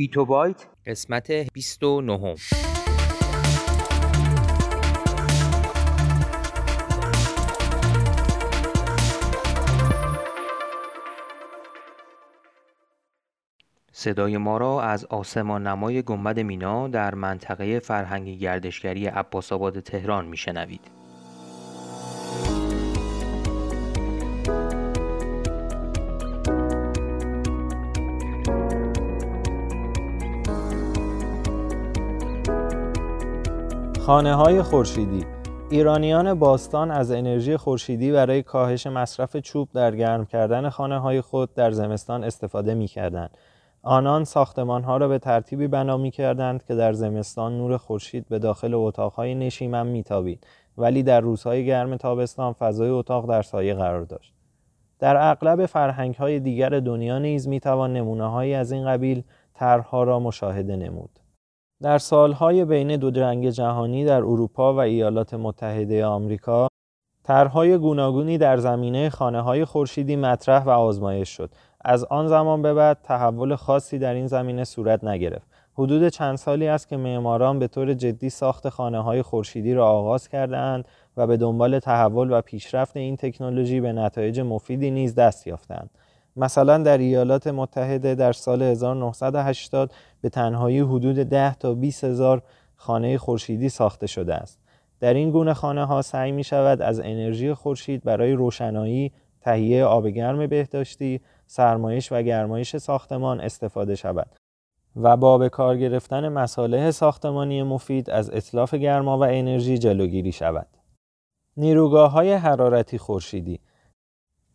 بیتو بایت قسمت 29 صدای ما را از آسمان نمای گنبد مینا در منطقه فرهنگی گردشگری عباس آباد تهران میشنوید. خانه های خورشیدی ایرانیان باستان از انرژی خورشیدی برای کاهش مصرف چوب در گرم کردن خانه های خود در زمستان استفاده می کردند. آنان ساختمان ها را به ترتیبی بنا می کردند که در زمستان نور خورشید به داخل اتاقهای نشیمن می تابید ولی در روزهای گرم تابستان فضای اتاق در سایه قرار داشت. در اغلب فرهنگ های دیگر دنیا نیز می توان نمونه از این قبیل طرحها را مشاهده نمود. در سالهای بین دو جنگ جهانی در اروپا و ایالات متحده آمریکا طرحهای گوناگونی در زمینه خانه های خورشیدی مطرح و آزمایش شد. از آن زمان به بعد تحول خاصی در این زمینه صورت نگرفت. حدود چند سالی است که معماران به طور جدی ساخت خانه های خورشیدی را آغاز کردهاند و به دنبال تحول و پیشرفت این تکنولوژی به نتایج مفیدی نیز دست یافتند مثلا در ایالات متحده در سال 1980 به تنهایی حدود 10 تا 20 هزار خانه خورشیدی ساخته شده است. در این گونه خانه ها سعی می شود از انرژی خورشید برای روشنایی، تهیه آب گرم بهداشتی، سرمایش و گرمایش ساختمان استفاده شود و با به کار گرفتن مصالح ساختمانی مفید از اطلاف گرما و انرژی جلوگیری شود. نیروگاه های حرارتی خورشیدی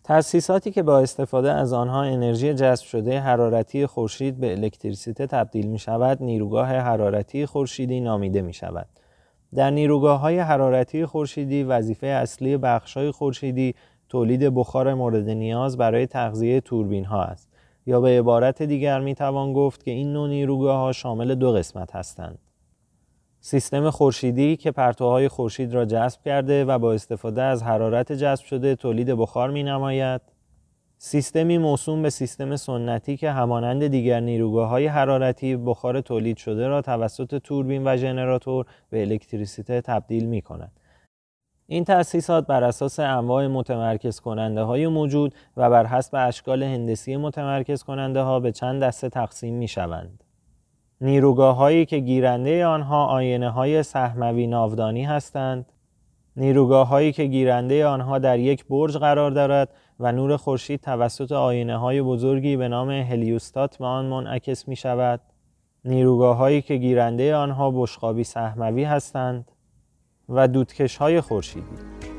تأسیساتی که با استفاده از آنها انرژی جذب شده حرارتی خورشید به الکتریسیته تبدیل می شود نیروگاه حرارتی خورشیدی نامیده می شود. در نیروگاه های حرارتی خورشیدی وظیفه اصلی بخش های خورشیدی تولید بخار مورد نیاز برای تغذیه توربین ها است یا به عبارت دیگر می توان گفت که این نوع نیروگاه ها شامل دو قسمت هستند سیستم خورشیدی که پرتوهای خورشید را جذب کرده و با استفاده از حرارت جذب شده تولید بخار می نماید. سیستمی موسوم به سیستم سنتی که همانند دیگر نیروگاه های حرارتی بخار تولید شده را توسط توربین و ژنراتور به الکتریسیته تبدیل می کند. این تأسیسات بر اساس انواع متمرکز کننده های موجود و بر حسب اشکال هندسی متمرکز کننده ها به چند دسته تقسیم می شوند. نیروگاه هایی که گیرنده آنها آینه های سهموی ناودانی هستند نیروگاه هایی که گیرنده آنها در یک برج قرار دارد و نور خورشید توسط آینه های بزرگی به نام هلیوستات به آن منعکس می شود نیروگاه هایی که گیرنده آنها بشقابی سهموی هستند و دودکش های خورشیدی.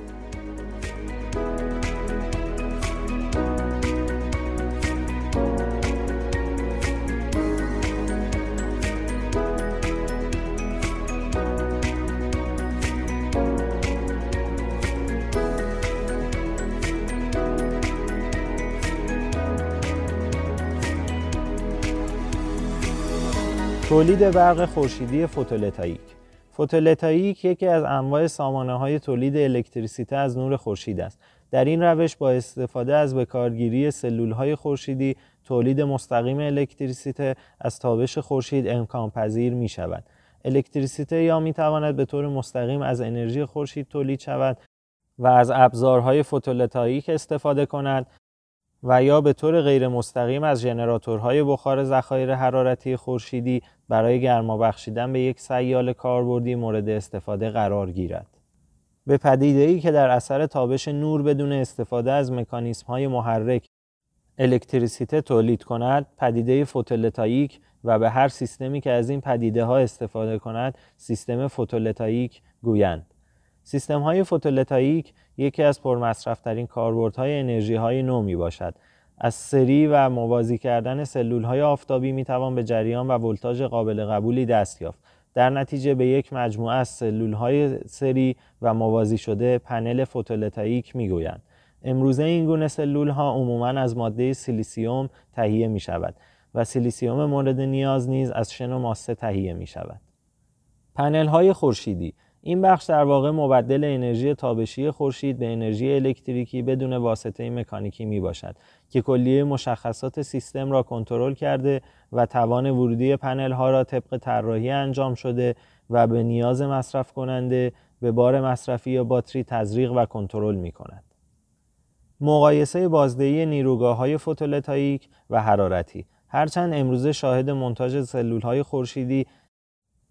تولید برق خورشیدی فوتولتاییک. فوتولتاییک یکی از انواع سامانه های تولید الکتریسیته از نور خورشید است. در این روش با استفاده از بکارگیری سلول های خورشیدی تولید مستقیم الکتریسیته از تابش خورشید امکان پذیر می شود الکتریسیته یا می تواند به طور مستقیم از انرژی خورشید تولید شود و از ابزارهای فوتولتاییک استفاده کند. و یا به طور غیر مستقیم از ژنراتورهای بخار ذخایر حرارتی خورشیدی برای گرما بخشیدن به یک سیال کاربردی مورد استفاده قرار گیرد. به پدیده ای که در اثر تابش نور بدون استفاده از مکانیسم های محرک الکتریسیته تولید کند پدیده فوتولتاییک و به هر سیستمی که از این پدیده ها استفاده کند سیستم فوتولتاییک گویند سیستم های فوتولتاییک یکی از پرمصرفترین کاربردهای انرژی های نو می باشد. از سری و موازی کردن سلول های آفتابی می توان به جریان و ولتاژ قابل قبولی دست یافت. در نتیجه به یک مجموعه از سلول های سری و موازی شده پنل فوتولتاییک می گویند. امروزه این گونه سلول ها عموما از ماده سیلیسیوم تهیه می شود و سیلیسیوم مورد نیاز نیز از شن و ماسه تهیه می شود. پنل های خورشیدی این بخش در واقع مبدل انرژی تابشی خورشید به انرژی الکتریکی بدون واسطه مکانیکی می باشد که کلیه مشخصات سیستم را کنترل کرده و توان ورودی پنل ها را طبق طراحی انجام شده و به نیاز مصرف کننده به بار مصرفی یا باتری تزریق و کنترل می کند. مقایسه بازدهی نیروگاه های فوتولتاییک و حرارتی هرچند امروزه شاهد منتاج سلول های خورشیدی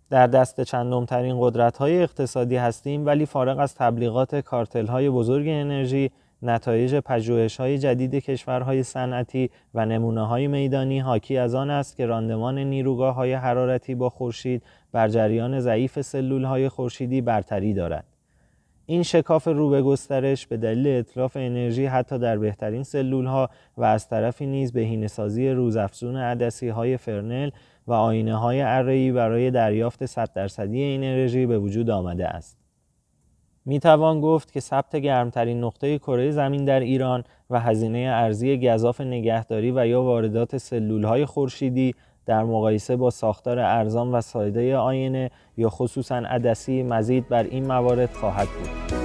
در دست چندمترین قدرت های اقتصادی هستیم ولی فارغ از تبلیغات کارتل های بزرگ انرژی نتایج پژوهش های جدید کشورهای صنعتی و نمونه های میدانی حاکی از آن است که راندمان نیروگاه های حرارتی با خورشید بر جریان ضعیف سلول های خورشیدی برتری دارد. این شکاف رو به گسترش به دلیل اطلاف انرژی حتی در بهترین سلول ها و از طرفی نیز بهینه‌سازی روزافزون عدسی های فرنل و آینه های اره‌ای برای دریافت 100 درصدی این انرژی به وجود آمده است. می توان گفت که ثبت گرمترین نقطه کره زمین در ایران و هزینه ارزی گذاف نگهداری و یا واردات سلول های خورشیدی در مقایسه با ساختار ارزان و ساده آینه یا خصوصا عدسی مزید بر این موارد خواهد بود.